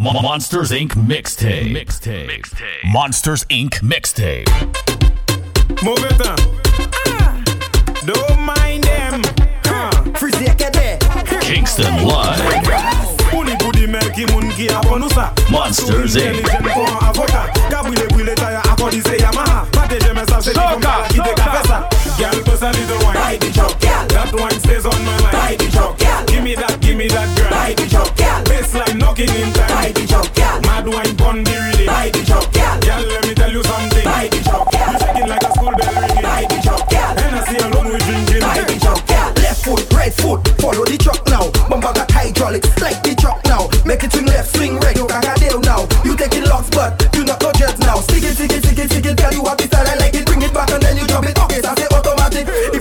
Monsters Inc. mixtape. Mixtape. mixtape. Monsters Inc. mixtape. Move it up. Ah. Don't mind them. Uh. Kingston Live. Pouni poudi men ki moun Monsters Inc. Sou mwen taya akodi se Yamaha Pate jeme sa se di kon Gyal to little wine Buy chok gyal That wine stays on my mind Buy chok gyal Gimme that, gimme that girl. The truck, girl. Baseline knocking in time. The truck, girl. Mad wine pon the rhythm. Ride the truck, girl. Girl, let me tell you something. Ride the truck, girl. You shaking like a school bell ringing. Ride the truck, girl. Hennessy alone we drinking. Ride the truck, girl. Left foot, right foot, follow the truck now. Bumper got hydraulics, like the truck now. Make it swing left, swing right,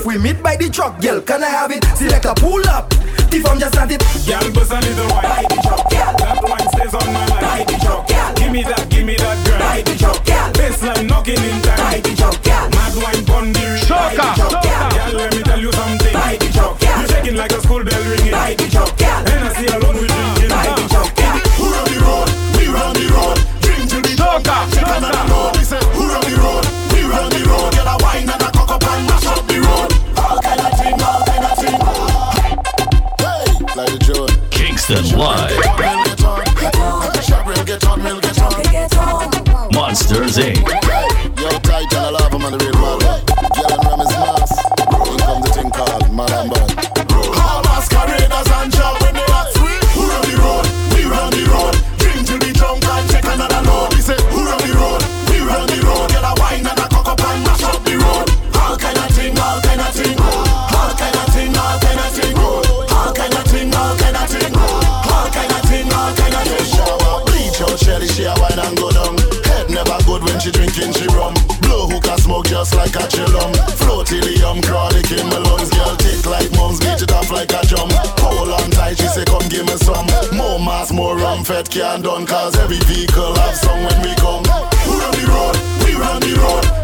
we meet by the truck, girl, can I have it? See Select a pull up. If I'm just at it, Girl, bust a little wine. Ride the truck, girl. That wine stays on my mind. Ride the truck, girl. Give me that, give me that, girl. Ride the truck, girl. Baseline knocking in time. Ride the truck, girl. Mad wine pon the. Ride the truck, girl. Let me tell you something. Ride the truck, girl. You shaking like a school bell ringing. Ride the truck, girl. On. Monsters Inc. just like a chillum. Float helium, chronic in my lungs. Girl, tick like mums, beat it off like a drum. Hold on tight, she say, come give me some. More mass, more rum, fed can't done. Cause every vehicle have some when we come. Who run the road? We run the road.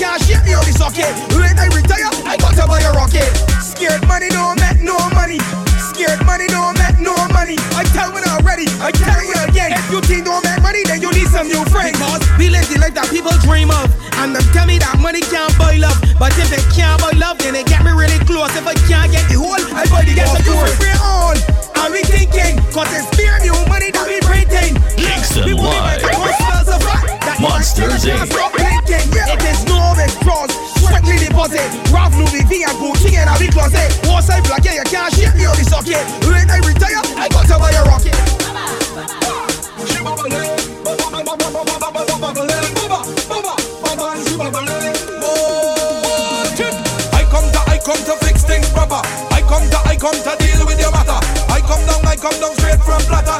Can't shake me out the socket. When I retire, I got to buy a rocket. Scared money don't make no money. Scared money don't make no money. I tell you already, I tell you again. If you think don't make money, then you need some new friends. Cause we live the life that people dream of. And them tell me that money can't buy love. But if it can't buy love, then it get me really close. If I can't get the whole, I buy the get the course. We on, and we thinking, cause it's fear new money that we printing. Kingston Live. make a deposit. Ralph Louis V and Gucci and a big closet. One side black, yeah, you can't shake me out the socket. When I retire, I got to buy a rocket. I come to, I come to fix things proper. I come to, I come to deal with your matter. I come down, I come down straight from platter.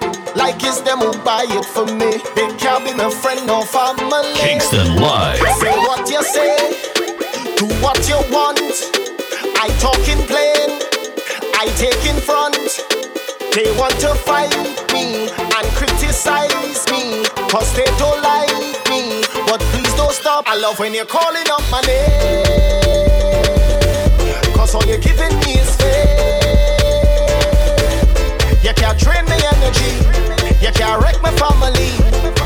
Like it's them who buy it for me. They can't be my friend or family. Kingston Live. Say what you say, do what you want. I talk in plain, I take in front. They want to fight me and criticize me, cause they don't like me. But please don't stop. I love when you're calling up my name. Cause all you're giving me is faith. You can't train my energy. You can't wreck my family.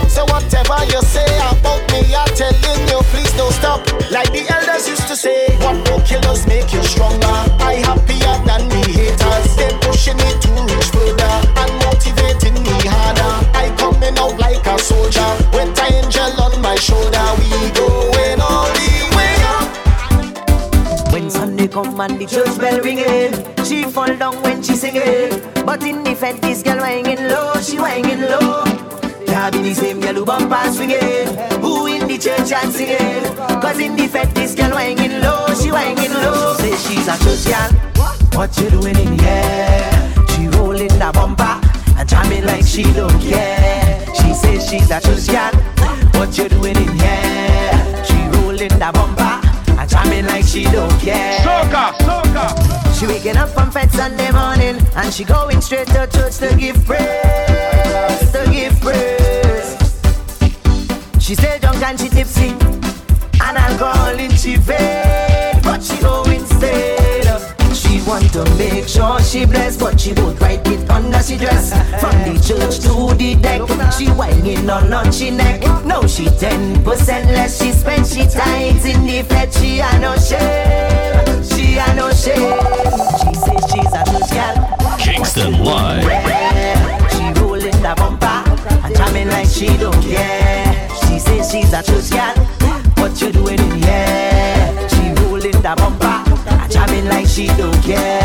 So whatever you say about me, I'm telling you, please don't stop. Like the elders used to say, what will kill us make you stronger. I happier than the haters. They pushing me to reach further and motivating me harder. I coming out like a soldier with an angel on my shoulder. Come and the church bell ringing. She fall down when she singing. But in the fed, this girl wanging low, she wanging low. Yeah, be the same girl who bumper swinging. Who in the church and singing? Cause in the fed, this girl wanging low, she wanging low. Say she's a church girl. What you doing in air? She rolling the bumper and jamming like she don't care. She says she's a church girl. She waking up from fed Sunday morning and she going straight to church to give praise, to give praise. She still drunk and she tipsy and alcohol in she vein, but she going straight. She want to make sure she blessed, but she would write it under she dress. From the church to the deck, she whining on on she neck. No, she ten percent less. She spend she tight in the fed. She a no shame. She a no shame. She says she's a good girl. Kingston Live. Yeah. She rolling the bumper and jamming like she don't care. She says she's a truth girl. What you doing in here? She rolling the bumper and jamming like she don't care.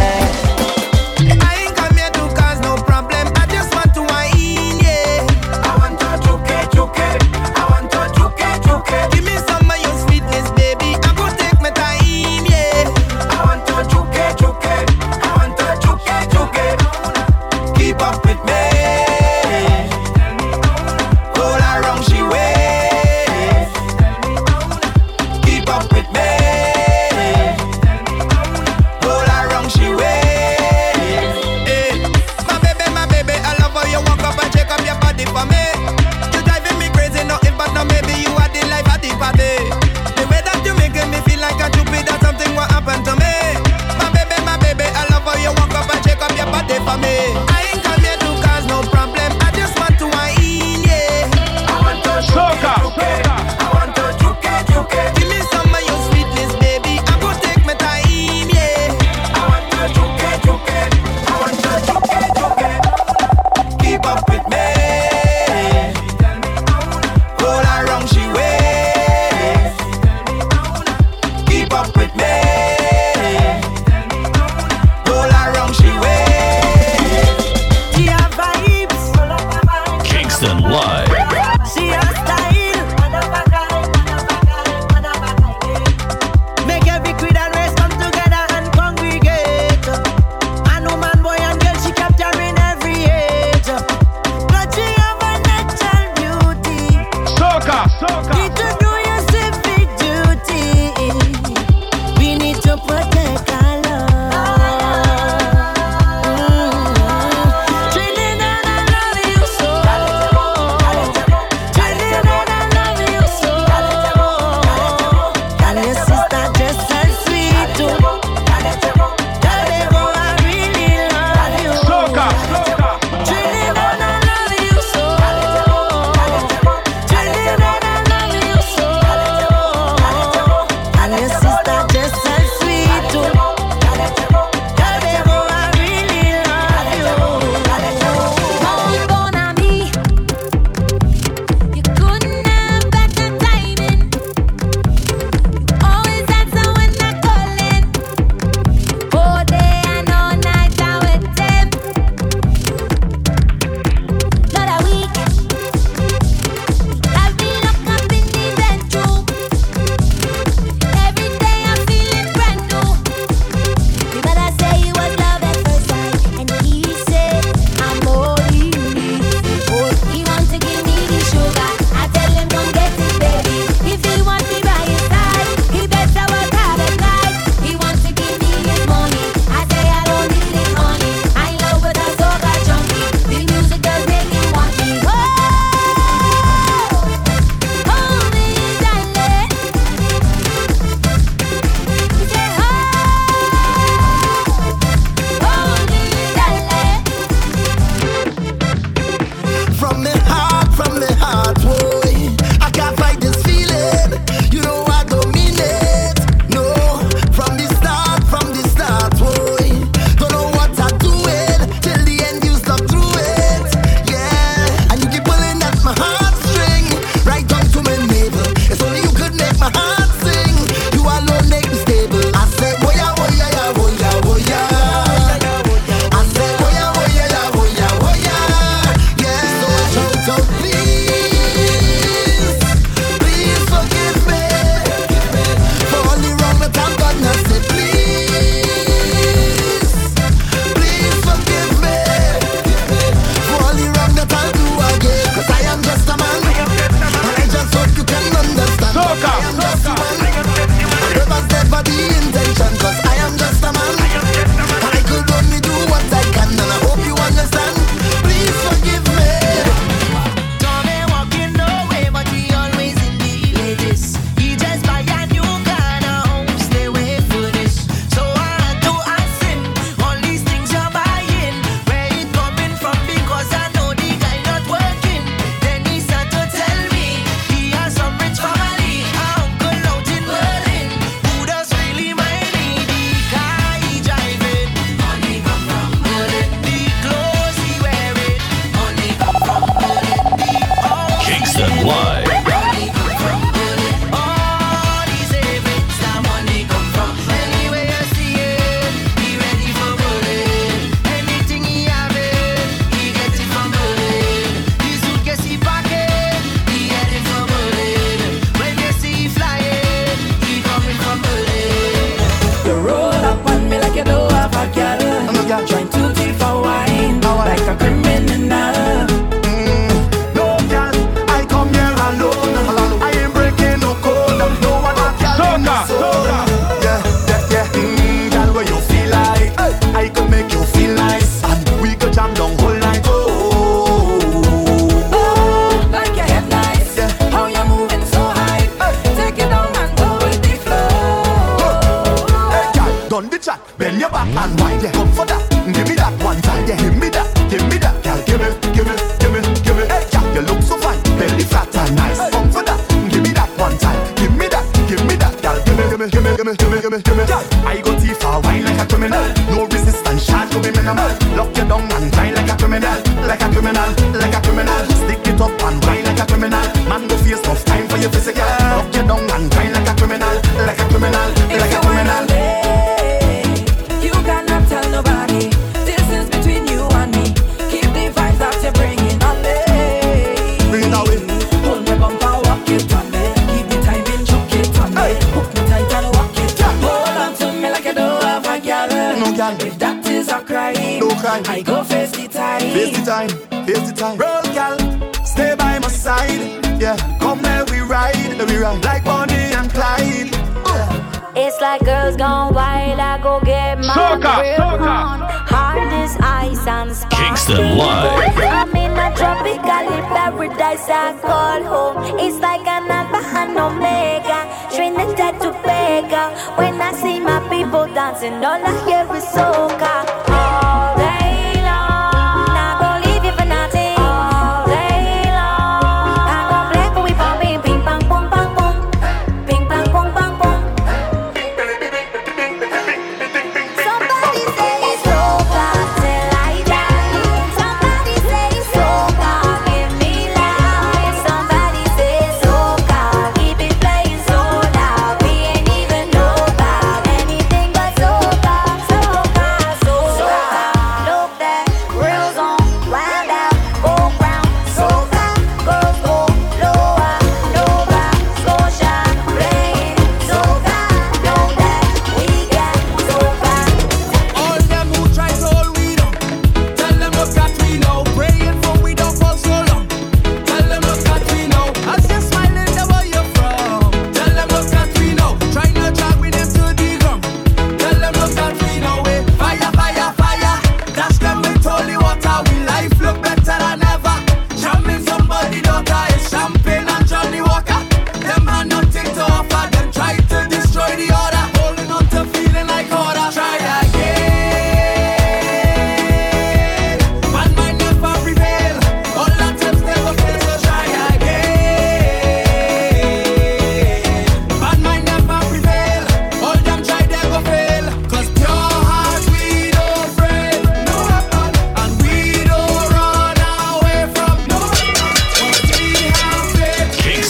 go get my Soca, grip Soca. on. Hardest ice and sparkling. Kingston live. I'm in a tropical paradise I call home. It's like an alpha and omega, Trinidad to Vega. When I see my people dancing, all I hear is soca. Oh.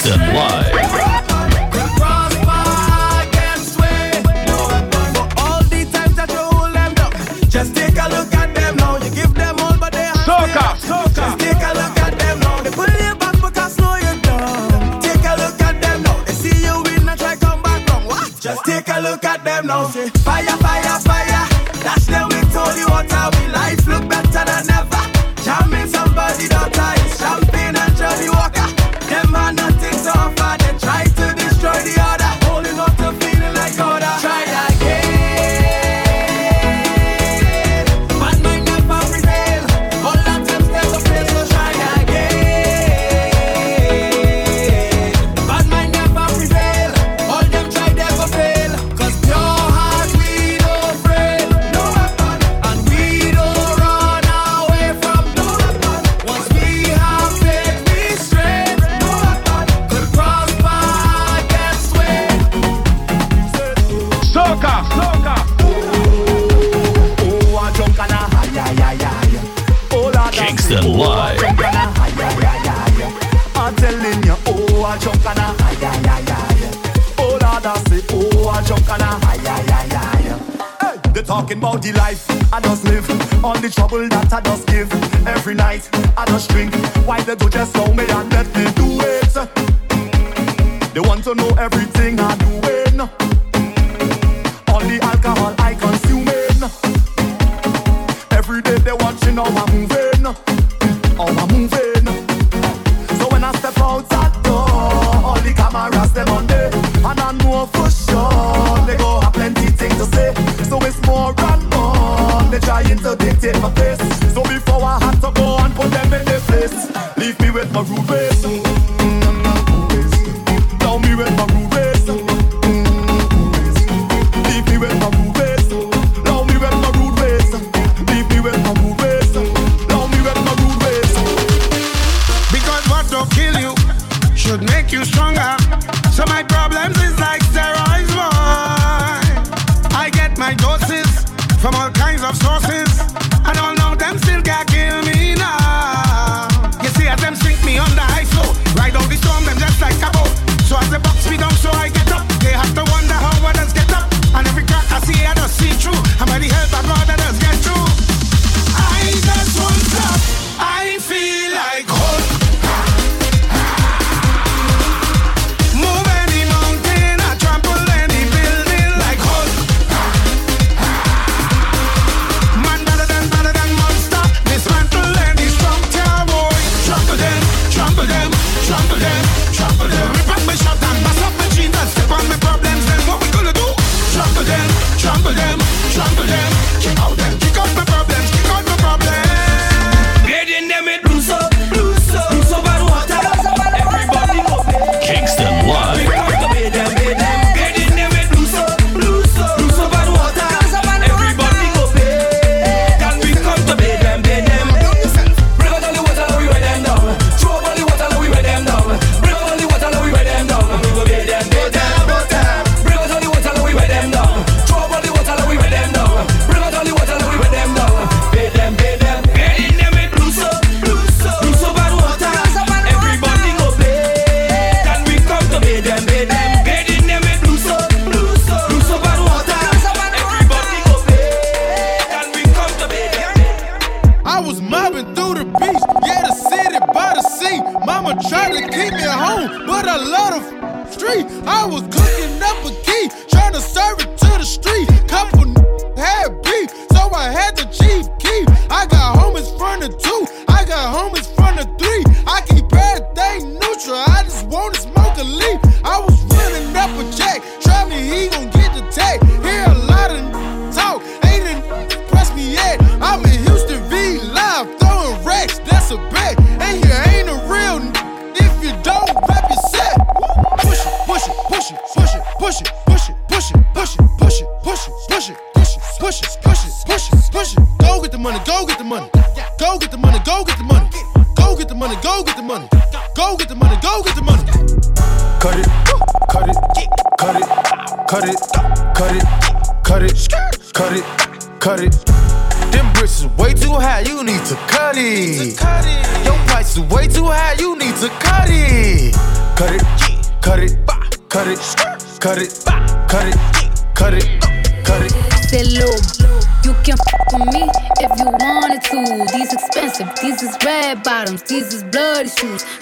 Mr. Love. place. So before I had to go and put them in their place, leave me with my rude.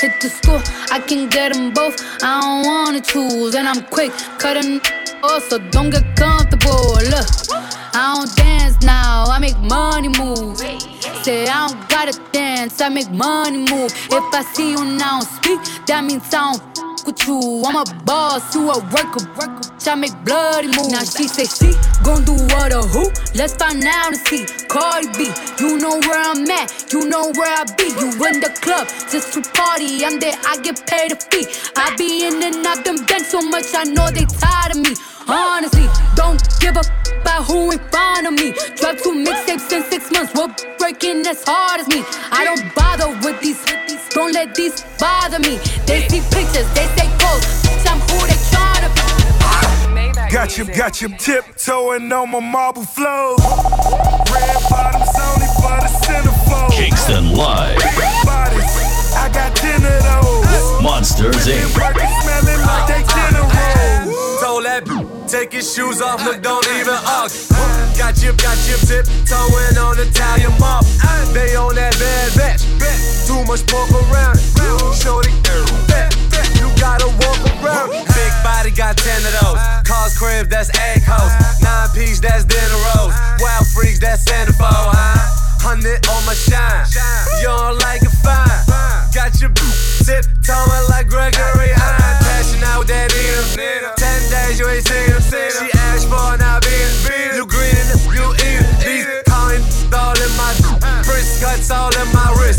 Shoes. Hit the school, I can get them both. I don't wanna choose, and I'm quick cutting off, so don't get comfortable. Look, I don't dance now, I make money move. Say I don't gotta dance, I make money move. If I see you now speak, that means I don't with you. I'm a boss, you a worker, worker. I make bloody moves. Now she say she gon' do what or who? Let's find out and see. Cardi B, you know where I'm at, you know where I be. You in the club just to party. I'm there, I get paid a fee. I be in and out them banks so much, I know they tired of me. Honestly, don't give a f- about who in front of me. Drop two mixtapes in six months, we're breaking as hard as me. I don't bother with these, don't let these bother me. They see pictures, they say posts, Got you, got you tiptoeing on my marble floor. Red bottoms only for the centerfold. Kingston Live. Big bodies, I got ten of those. Monsters Inc. Working smelling like they dinner rolls. Told that b- take his shoes off, look, don't even argue. Got you, got you tiptoeing on Italian mob. They on that bad batch. Too much pork around it. Shorty, you gotta walk around. Big body got ten of those. Cars crib, that's egg hoes. Nine piece, that's dinner rolls. Wild freaks, that's centerfold, huh? Hundred on my shine. You don't like it fine. Got your tiptoeing like Gregory Hines. Cashing out with that eater. Ten days you ain't seen him. She asked for now being You green you eat. These calling all in my wrist cuts all in my wrist.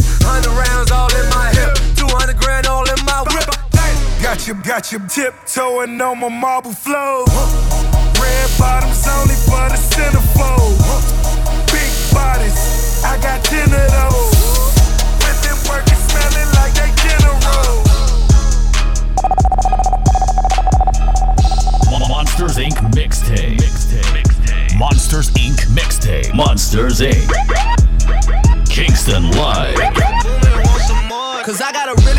Got you, got you tiptoeing on my marble floor. Red bottoms only for the centerfold. Big bodies, I got ten of those. With them working smelling like they general. Monsters Inc. Mixtape. Monsters Inc. Mixtape. Mixtape Monsters Inc. Kingston Live. Cause I got a really big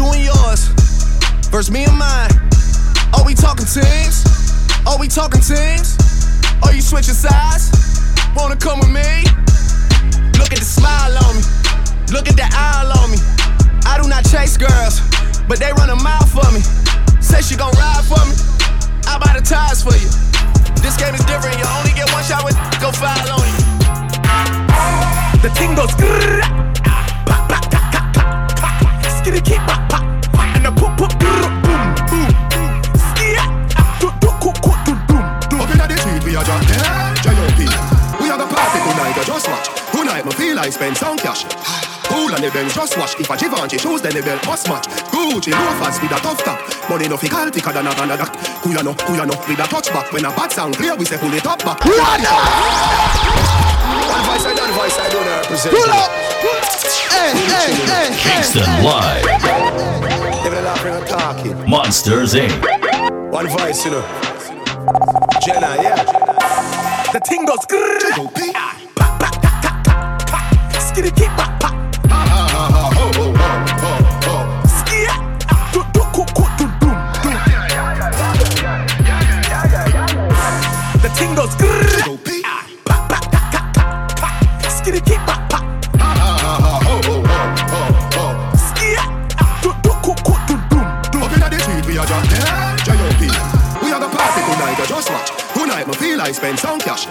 You and yours versus me and mine. Are we talking teams? Are we talking teams? Are you switching sides? Wanna come with me? Look at the smile on me. Look at the eye on me. I do not chase girls, but they run a mile for me. Say she gon' ride for me. I buy the tires for you. This game is different. You only get one shot with go foul on you. The thing goes grrr, ta. skitty keep pop, pop, and the poop, poop, grrr, boom, boom, boom. Skia, do, do, coo, coo, do, doom, doom. Up inna the street, we a jump there, J.O.P. We have a party tonight, I just watch. Tonight, me feel like spend some cash. Cool on the bench, just watch. If a Givenchy shoes, then the belt must match. Gucci loafers with a tough top. Money no fi call thicker than a Canada. Who ya know, who ya know, with a touchback. When a bad sound clear, we say pull it up back. One voice I done, voice I don't represent. Pull up. Hey, hey, Kingston Live. Monsters Inc. One voice, you know. Jenna, yeah. The thing goes. Ah, Skitty kick, pop, pop. A jump there, J.O.P. We have a party tonight, I just watch. Tonight, me feel like spend some cash.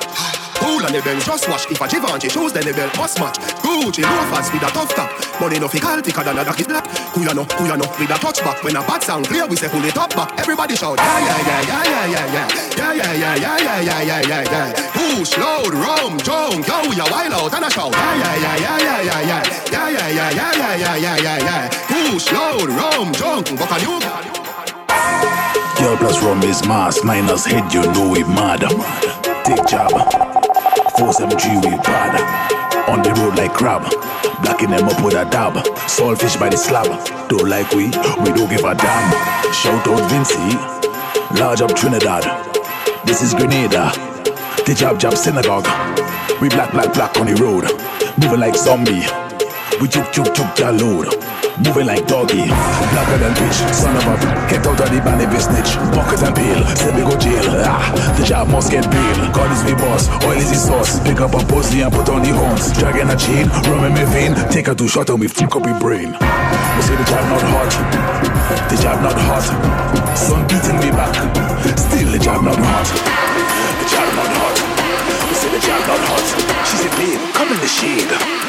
Cool on the bench, just watch. If a Givenchy shoes, then the belt must match. Gucci loafers with a tough top. Money no fi call thicker than a duck is black. Know, who ya know, with a touchback. When a bad sound clear, we say pull it up back. Everybody shout, yeah, yeah, yeah, yeah, yeah, yeah, yeah, yeah, yeah, yeah, yeah, yeah, yeah, yeah, yeah. Push, load, rum, junk, yo, we a wild out and a shout, yeah, yeah, yeah, yeah, yeah, yeah, yeah, yeah, yeah, yeah, yeah, yeah, yeah, yeah, yeah. Push, load, rum, junk, buck a new. Girl plus rum is mass, Niners head, you know we mad. Take job, force MG we bad. On the road like crab, blacking them up with a dab. Saltfish by the slab, don't like we, we don't give a damn. Shout out Vincy, large up Trinidad. This is Grenada, the jab jab synagogue. We black black black on the road, moving like zombie. We chook chook chook ja load. Moving like doggy, blacker than bitch, son of a Get out of the banny business, pocket and peel Say we go jail, ah, the job must get bail God is the boss, oil is the sauce Pick up a pussy and put on the horns. Dragging a chain, rum in my vein. Take her to shot and we fuck up your brain. We say the job not hot, the job not hot. Sun beating me back, still the job not hot. The job not hot, we say the job not hot. She said babe, come in the shade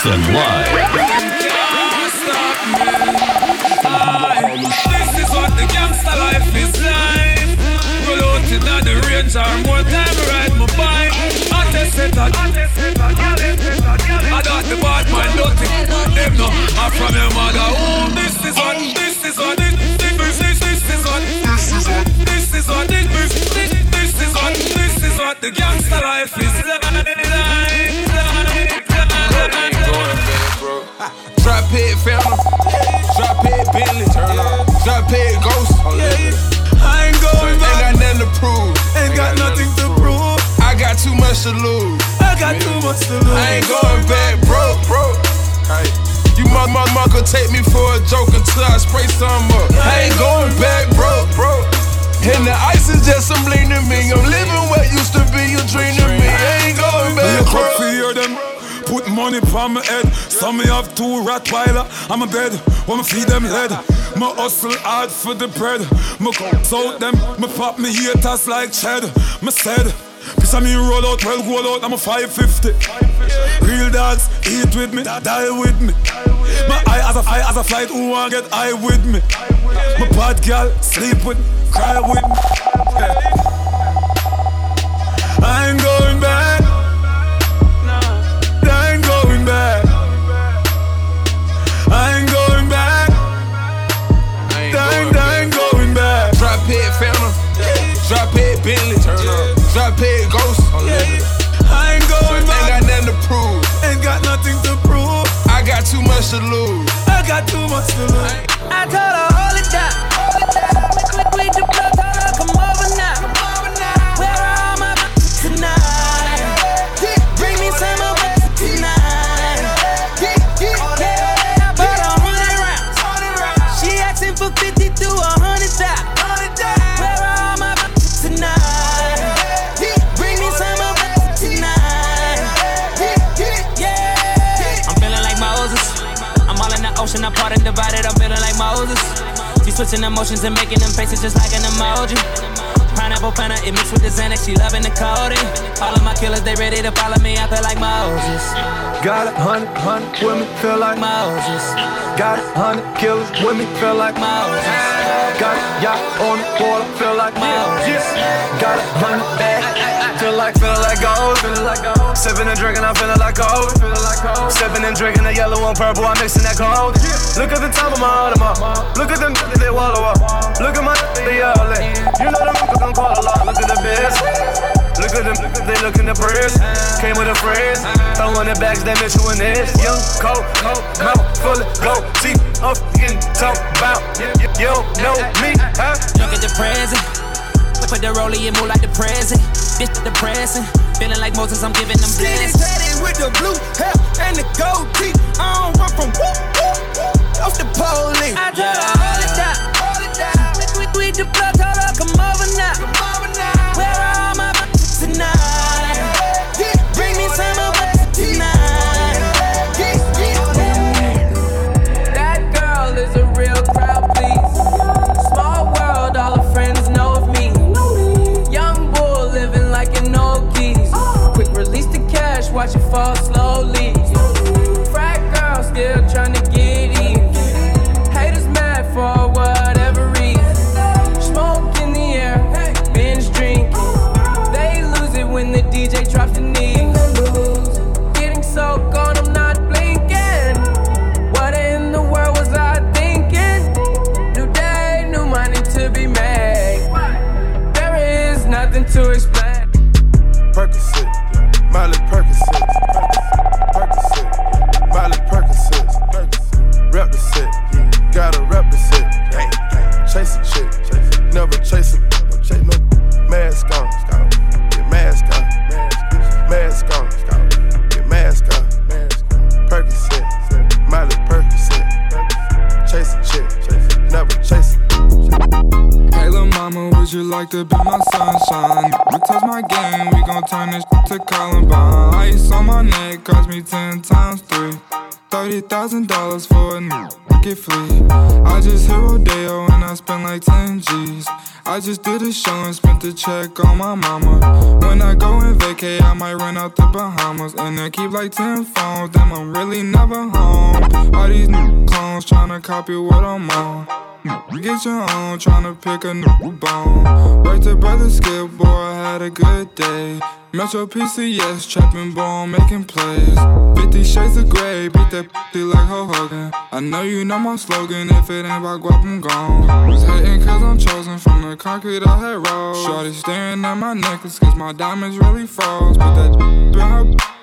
Kingston Live. This is what the gangster life is like. Roll out in the range or more time ride my bike. I test it out. I got the bad mind dirty. Them no, I'm from your mother. Oh, this is what, this is what, this, is what, this is what, this is what, this, this, this, this is what, this is what the gangster life too much to lose. I got too much to lose. I ain't going back, broke, broke. Hey. You mother motherfucker take me for a joke until I spray some up. I ain't going back, broke, broke. And the ice is just some bling to me. I'm living what used to be a dream to me. I ain't going Me back, a cup broke. for hear them. Put money on my head. Some me have two Rottweiler on my bed. When me feed them lead. Me hustle hard for the bread. Me cuts out them. Me pop me haters like Chad. Me said. Piece of me roll out, well go out, I'm a 550. Real dogs, eat with me, die with me. My eye as a fly, as a flight, who want get high with me? My bad girl, sleep with me, cry with me. I ain't going back. Much to lose. I got too much to lose. Moses. She switching emotions and making them faces just like an emoji. Pineapple Fanta, it mixed with the Xanax, she loving the codeine. All of my killers, they ready to follow me, I feel like Moses. Got a hundred, hundred women feel like Moses. Got a hundred killers, women feel like Moses. Got ya on water, feel like Moses. Got a hundred bag, feel like, feel like gold, feel like gold. Sipping and drinking, I'm feeling like gold. Sipping and drinking the yellow and purple, I'm mixing that gold. Look at the top of my Audemars, look at them they wallow up. Look at my they all in. You know them gon' call a lot. Look at the biz. Look at them, they look in the prayers. Came with a phrase, throwing the bags that Mitchell and this. Young, cold, cold, full of gold teeth. I'm getting talked about. You, you, you don't know me, huh? Look at the present. Put the rollie and move like the present. This the present. Feeling like Moses, I'm giving them blessings. tatted with the blue hair and the gold teeth. I don't run from whoop, whoop, whoop, off the police. I told her, hold it down. We, we, we the blood, told her, come over now. Then keep like ten phones. Damn, I'm really never home. All these new clones tryna copy what I'm on. Get your own, tryna pick a new bone. Worked to brother Skip, boy, I had a good day. Metro PCS, trapping bone, making plays. 50 shades of gray, beat that pussy like Ho Hogan. I know you know my slogan, if it ain't about guap, I'm gone. Was hating cause I'm chosen from the concrete I had rolled. Shorty staring at my necklace cause my diamonds really froze. Put that in her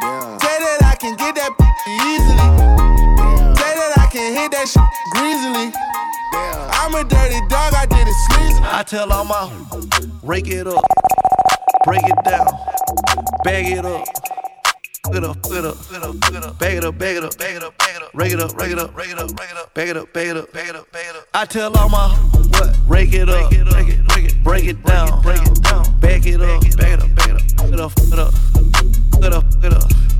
Say that I can get that easily. Say that I can hit that shit greasily. I'm a dirty dog, I did it sleazy. I tell all my rake it up, break it down, bag it up. It it up, it it up, bag it up, bag it up, bag it up, bag it up, rake it up, rake it up, rake it up, rake it up, bag it up, bag it up, bag it up, bag it up. I tell all my what, rake it up, rake it, rake it, break it down, break it down, bag it up, bag it up, bag it up, it up, it up, it up, it up.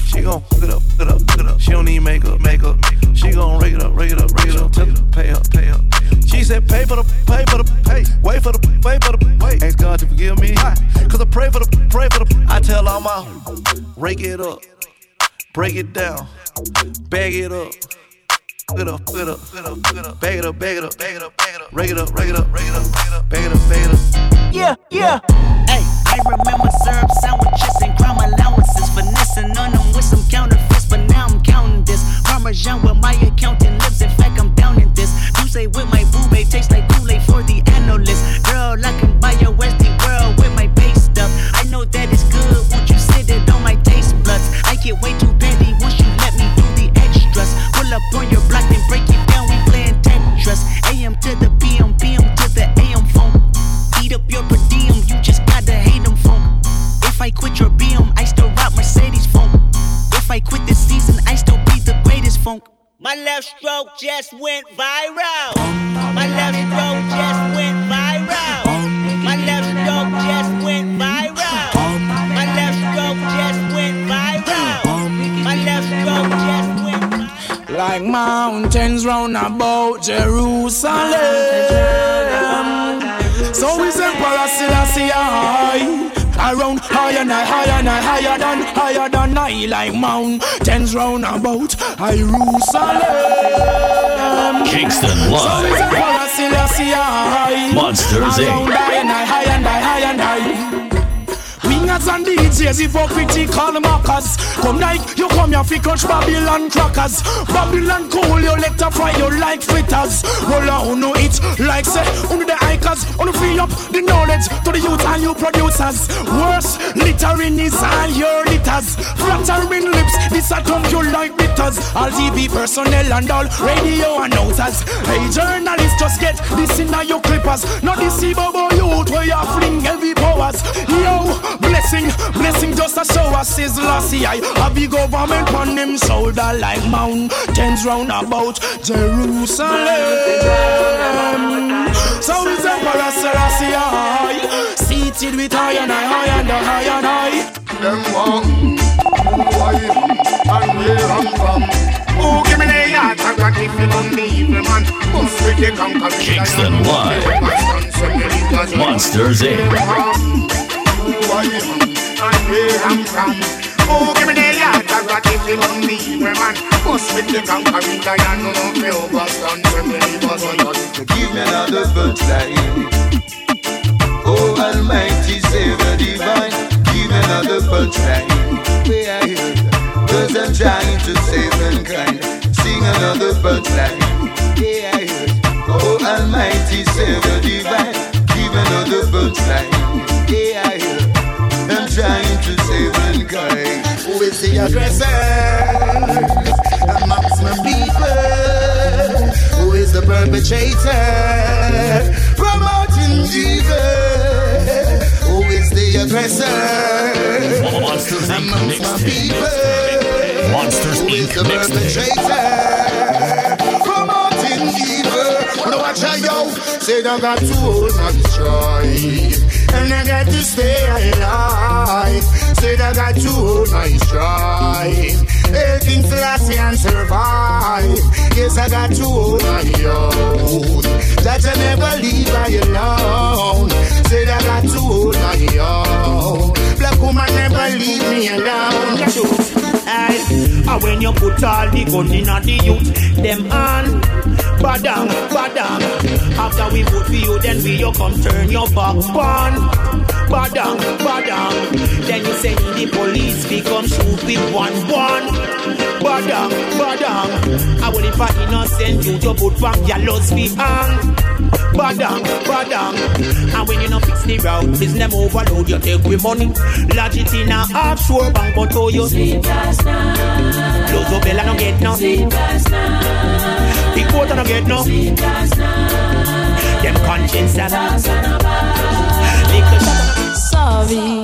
She gon' hook it up, hook it up, hook it up. She don't need makeup, makeup. She gon' rake it up, rake it up, rake it up. Tell her pay up, pay up. She said pay for the, pay for the, pay. Wait for the, wait for the, wait. Ask God to forgive me. Cause I pray for the, pray for the. I tell all my, rake it up, break it down, bag it up. Hook it up, hook it up, hook it up, hook it up. Bag it up, bag it up, bag it up, bag it up. Rake it up, rake it up, rake it up, rake it up. Bag it up, bag it up. Yeah, yeah. Remember syrup sandwiches and crime allowances. Finessing on them with some counterfeits, but now I'm counting this. Parmesan with my accountant lips. In fact, I'm down in this. You say with my just went viral. My left stroke just went viral. My left stroke just went viral. My left stroke just went viral. My left stroke just went Like mountains round about Jerusalem. So is Emperor Selassie high. Around higher and higher and higher than higher than I like mountains round about Jerusalem. Kingston So Live. Eh? High. Monsters, Inc. Around and DJs, hypocritical mockers. Come like you come here fi crush Babylon crackers. Babylon cool, you let to fry you like fritters. Roll on, know it like say, under the hikers, on free up the knowledge to the youth and you producers. Worse, littering is all your litters. Flattering lips, this a come you like bitters. All TV personnel and all radio announcers. Hey journalists, just get this in your clippers. Not this bobo youth where you fling heavy powers. Yo, blessing, blessing just a show us is lossy. I have the government on them shoulder like mountains round about Jerusalem. So is Emperor Selassie high, seated with high and high, high and high and high. Them want who I and where I'm from. Who give me the heart I got if you don't be evil man? Bust with the conqueror. Kingston Live. Monsters Inc. I am and where I'm from. Who give me the heart I got if you don't be evil man? Bust with the conqueror. Lion no me overstand when me leave us on So give me another punchline. Oh Almighty Savior Divine, give me another punchline. Where Cause I'm trying to save mankind. Sing another punchline. Oh Almighty Savior Divine, give me another punchline. Is the aggressor amongst my people? Who is the perpetrator? Promoting evil? Who is the aggressor Monsters amongst my people? Monsters Who is the perpetrator? Watch out, yo. Said I got to hold my stride, and I got to stay alive. Said I got to hold my stride. Everything Selassie and survive. Yes, I got to hold my own. That I never leave I alone. Said I got to hold my own. Woman never leave me alone. Aye. And when you put all the gun in the youth, them on, badang, badang. After we vote for you, then we you come turn your back on, badang, badang. Then you send the police, we come shoot with one one, badang, badang. I will if I innocent you, you put back your loss we hang. Badang, badang. And when you not fix the route, business overload, you take with money. Lodge it in a offshore bank, but oh you sleep last night. Close up don't get no. Sleep last night. I don't get no. Sleep last night. Them conscience uh. that. Sorry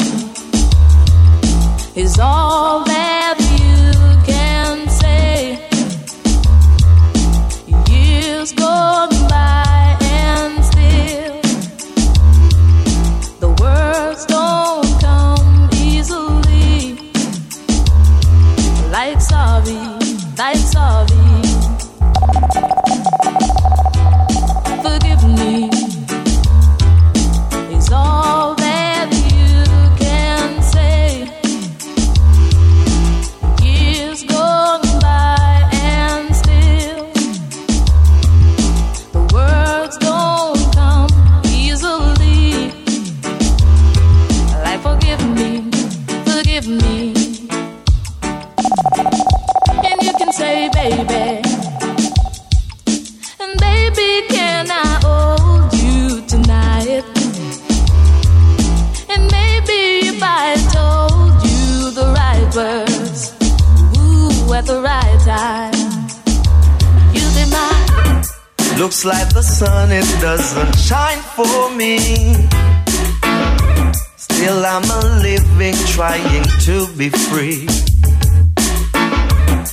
is all that you can say. Years gone be free.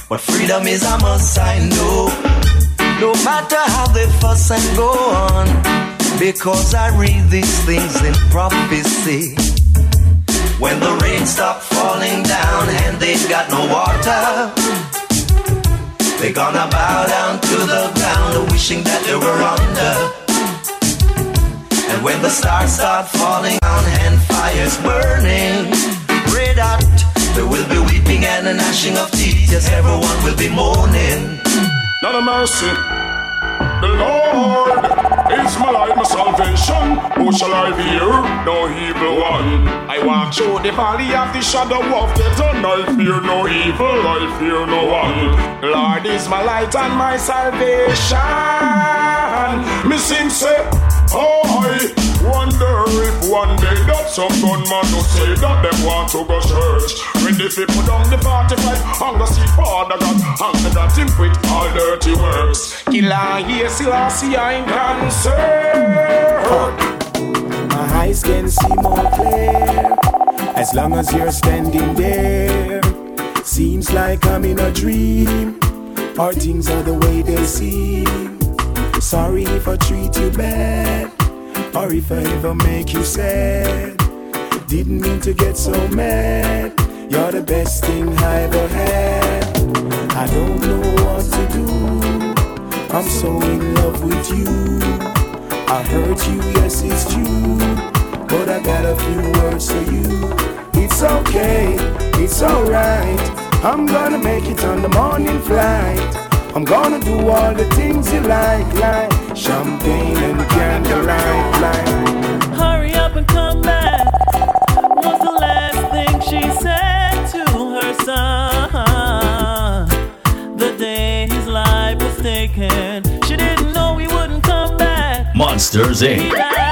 What freedom is, I must I know. No matter how they fuss and go on, because I read these things in prophecy. When the rain stopped falling down and they've got no water, they're gonna bow down to the ground, wishing that they were under. And when the stars start falling down and fires burning, red hot, there will be weeping and a gnashing of teeth. Yes, everyone will be mourning. Not a mercy. The Lord is my light, my salvation. Who shall I fear? No evil one. I walk through the valley of the shadow of death, and I fear no evil. I fear no one. The Lord is my light and my salvation. Me sing say, Oh, I wonder if one day that some gunman will say that them want to go church. When they the people down the 45, hunger see Father God, hunger that him quit all dirty works. Killer, yes, Selassie, I'm concerned. My eyes can see more clear as long as you're standing there. Seems like I'm in a dream, or things are the way they seem. Sorry if I treat you bad, or if I ever make you sad. Didn't mean to get so mad. You're the best thing I ever had. I don't know what to do. I'm so in love with you. I hurt you, yes, it's true. But I got a few words for you. It's okay, it's alright. I'm gonna make it on the morning flight. I'm gonna do all the things you like, like champagne and candlelight, like. Hurry up and come back. Was the last thing she said to her son the day his life was taken. She didn't know he wouldn't come back. Monsters He Inc.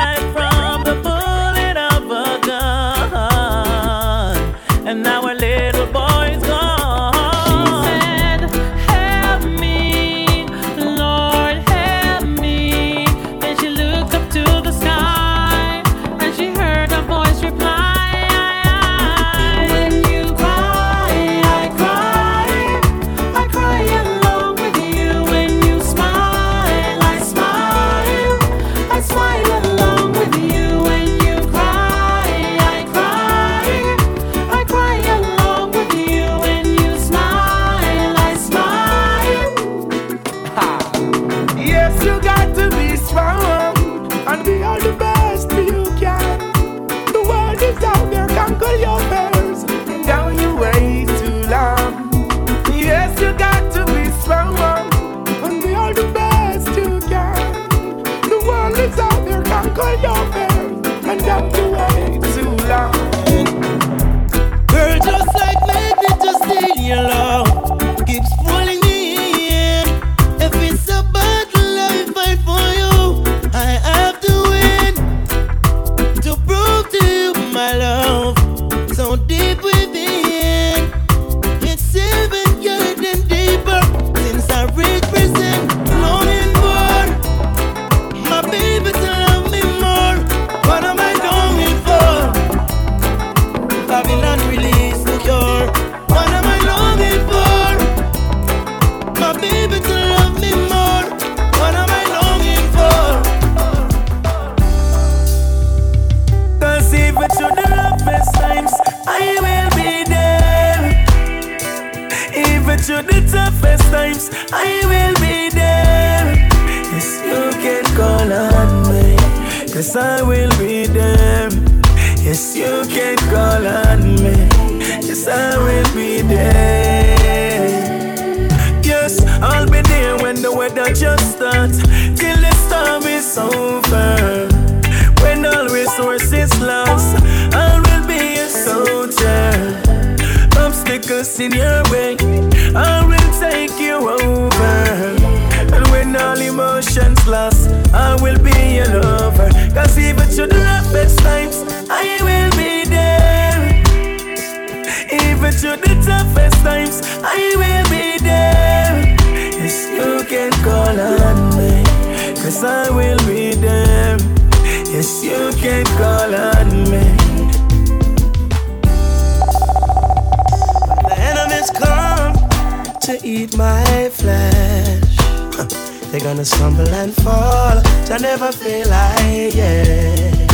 times, I will be there. Yes, you can call on me, cause I will be there. Yes, you can call on me. When the enemies come to eat my flesh. They're gonna stumble and fall, to never feel like yet.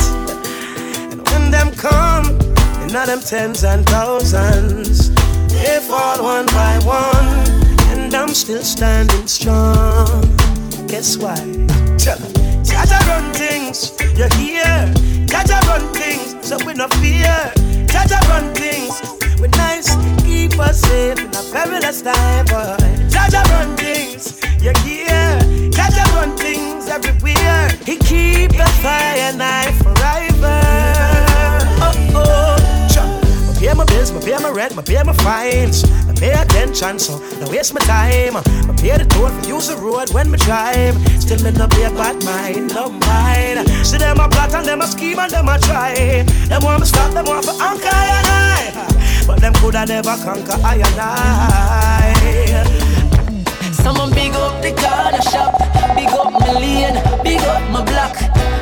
And when them come, not them tens and thousands, fall one by one, and I'm still standing strong. Guess why? Tell 'em. Jaja run things, you hear? Jaja run things, so we no fear. Jaja run things, with nice, keep us safe in a perilous time, boy. Jaja run things, you hear? Jaja run things everywhere. He keep the fire night forever. Oh oh, pay my bills, I pay my rent, I pay my fines. I pay attention, so don't waste my time. I pay the toll for use the road when me drive. Still me no pay bad mind, no mind. See them a plot and them a scheme and them a try. Them want me stop, them want for anchor and I. But them coulda never conquer I and I. Someone big up the corner shop, my big up my block.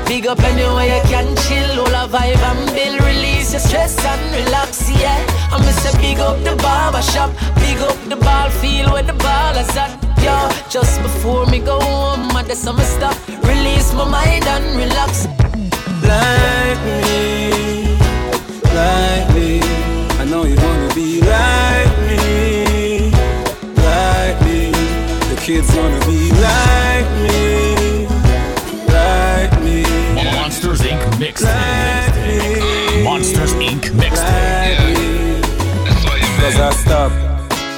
Big up anywhere you can chill, all a vibe and build, release your stress and relax, yeah. I'm say big up the barber shop, big up the ball field where the ball is at, yo. Just before me go home, I just some stop, release my mind and relax. like me, like me. I know you wanna be like me, like me. The kids wanna be like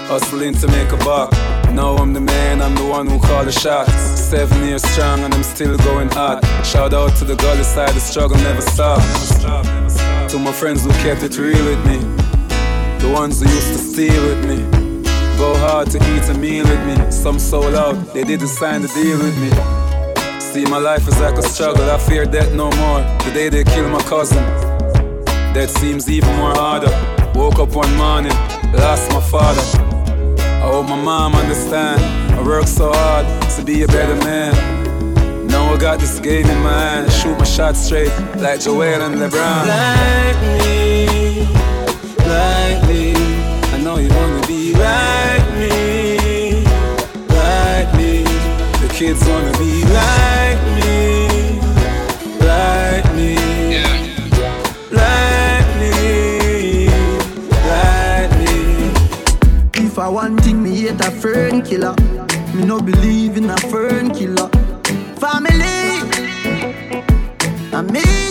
hustling to make a buck. Now I'm the man, I'm the one who call the shots. Seven years strong and I'm still going hot. Shout out to the gully side, the struggle never stops. To my friends who kept it real with me, the ones who used to steal with me. Go hard to eat a meal with me. Some sold out, they didn't sign the deal with me. See, my life is like a struggle, I fear death no more. The day they kill my cousin, that seems even more harder. Woke up one morning, lost my father. I hope my mom understand. I work so hard to be a better man. Now I got this game in my hand. Shoot my shot straight like Joel and LeBron. Like me, like me. I know you wanna be like me, like me. The kids wanna be like killer. Me no believe in a fern killer. Family, and me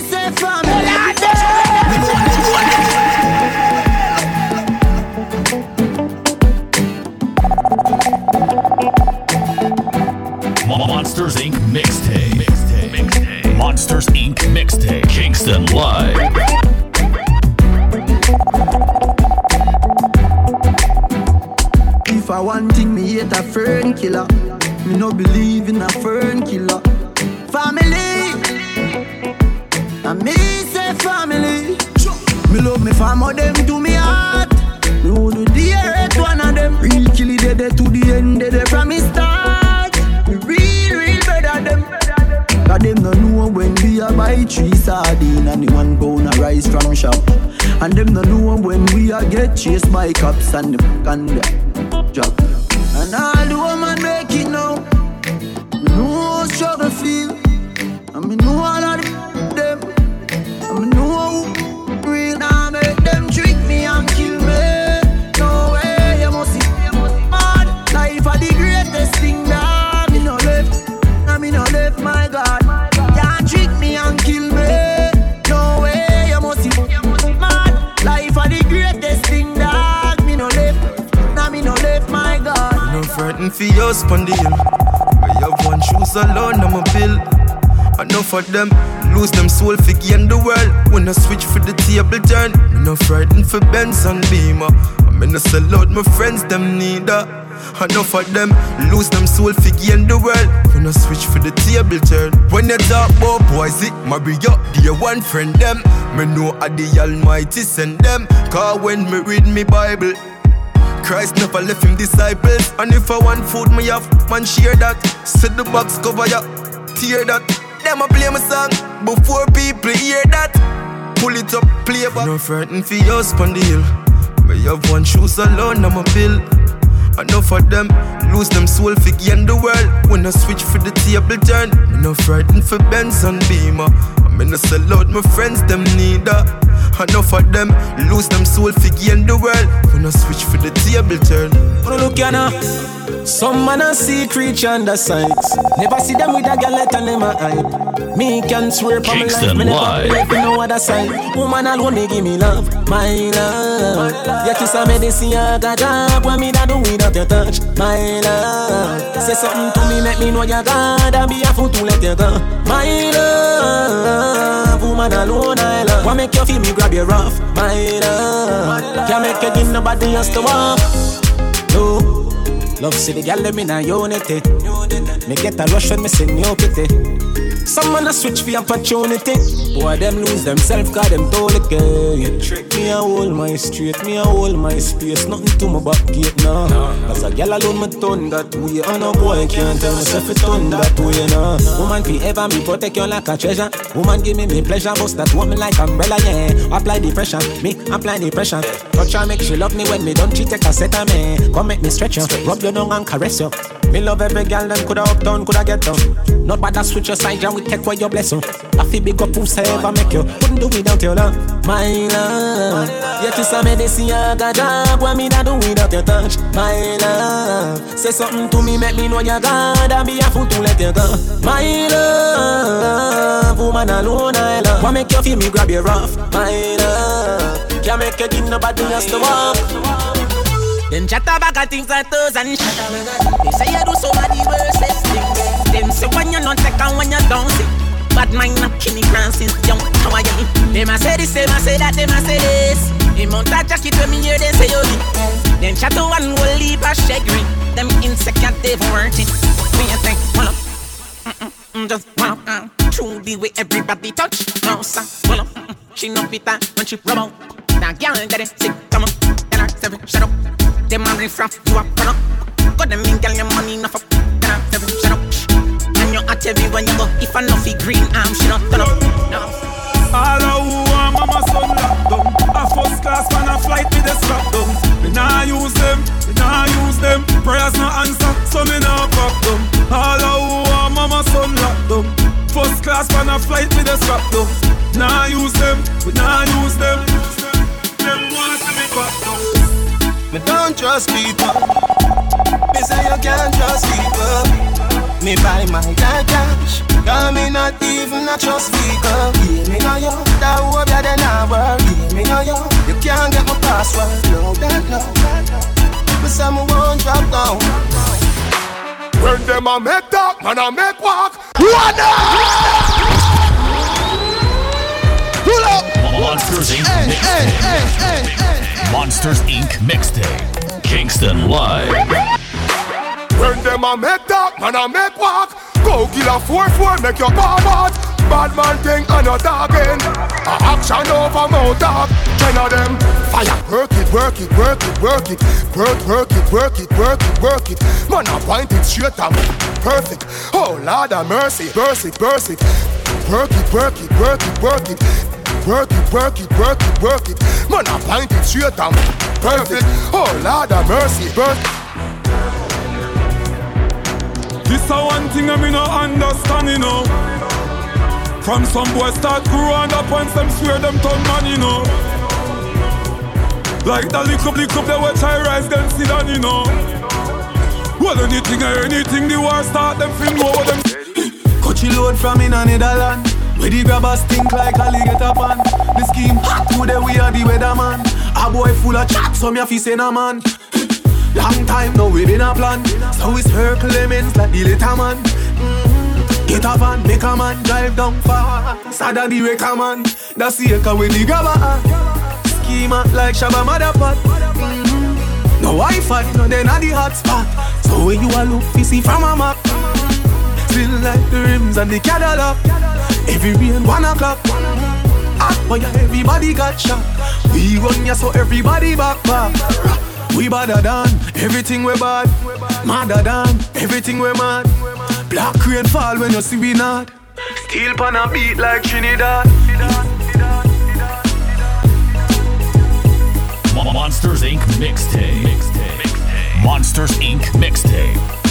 sell out my friends, them need neither. Enough of them lose them soul for gain the world. I switch for the table turn. When you talk about boys, it Mario, dear one friend them. Me know I the Almighty send them. Cause when me read me Bible, Christ never left him disciples. And if I want food, me have man share that. Set the box cover ya, tear that. Them a play my song before people hear that. Pull it up, play back. No frightened for your on Me have one shoes alone, I'm a bill. Enough of them lose them soul for gain the world. When I switch for the table turn, me no frightened for Benz and Beamer. I'm in a sell out my friends, them neither. Enough of them lose them soul for gain the world. When I switch for the table turn. Wanna look ya now? Some man a see creature under sights. Never see them with a girl let them a hype. Me can swear for my life, Kingston me never Live. wait for no other side. Woman alone they give me love, my love. Your kiss a medicine, I got job. What me da do without your touch, my love. Say something to me, make me know you're God. I be a fool to let you go, my love. Woman alone I love. What make you feel me grab you rough, my love. Can't make you give nobody else to walk. Love see the gal them in a unity. Me get a rush when me see your pity. Some man a switch for opportunity. Boy, them lose themselves cause them told the game. Trick me a hold my street, me a hold my space. Nothing to my back gate now. Cause a gal alone my turn that way. And a boy can't tell myself it turn that way now. Woman fi ever me protect you like a treasure. Woman give me me pleasure, bust that woman like umbrella, yeah. Apply the pressure, me apply the pressure. Touch her, make she love me when me don't cheat, take a set of me. Come make me stretch you, rub your down and caress you. Me love every girl, them coulda down, coulda get down. Not bad, I switch your side, and we take away your blessing. I feel big up who's ever make you. Couldn't do without your love, my love. Your kiss a medicine, I got job. What me da do without your touch, my love. Say something to me, make me know you God. I be a fool to let you go, my love. Woman alone, I love. What make you feel me grab you rough, my love. Can't make you give nobody else to walk. Them chat about a things like those and. They say you do so many worthless things. Them say when you not and when you don't see. Bad mind not kill ground since young. How are you? Them a say this, them a say that, them a say this. In mount a jacket when me hear them say you chat to one will leave a shaggy. Them insecure they've worked it. Me a think, well, mm, just wow, uh, the way everybody touch. No, sir, well, mm, she no fit that when she rub out. Now, girl, that is sick, come on, then I seven, shut up. Them a riff raff, you a run up. Got them in, girl, your money enough up. Then I seven, shut up. And you at everywhere you go. If I know fi green arm, she not turn up. No. All who want mama son locked down A first class man a flight with the strap down Me nah use them, me nah use them Prayers no answer, so me nah pop them All who want mama son locked down First class man a flight with the strap down Nah use them, we nah use them Them want to me pop down Me don't trust people. Me say you can't trust people. Me buy my car cash. Cause me not even a trust vehicle. Yeah, me know you. That hope you then I work. Yeah, me know you. You can't get my password. No, that no. Me say me won't drop down. When them a make talk, man a make walk. Pull up. Monsters Inc. Mixtape. Monsters Inc. Mixtape. Kingston Live. When them a make talk, man a make walk. Go kill a four four, make your palm out. Bad man thing and a talking. A action over mouth talk. Ten of them fire. Work it, work it, work it, work it. Work, work it, work it, work it, work it. Man a point it straight up. Perfect. Oh Lord of mercy, burst it, burst it. Work it, work it, work it, work it. Work it, work it, work it, work it. Man a point it straight up. Perfect. Oh Lord of mercy, burst This a one thing I me no understand, you know. From some boys start grow underpants, them swear them turn man, you know. Like the lick up, lick up, they watch I rise, then sit down, you know. Well, anything or anything, the war start, them film over them. Coachy load from in a Netherland. Where the grabbers stink like alligator pan. The scheme hot today we are the weatherman. A boy full of chat, so me a fi say man. Long time now we been a plan. So we circle lemons like the little man. Mm-hmm. Get a van, make a man drive down far. Sada the wrecker man. That's the echo with the grabber. Schema like Shabba Motherpot. Mm-hmm. No Wi-Fi, no then at the hotspot. So when you a look, you see from a map. Still like the rims and the Cadillac. Every rain one o'clock. Hot boy, everybody got shot. We run ya so everybody back back. We badder than everything we bad. Madder than everything we mad. Black rain fall when you see we not. Steel pan a beat like Trinidad. Monsters Inc. Mixtape. Monsters Inc. Mixtape.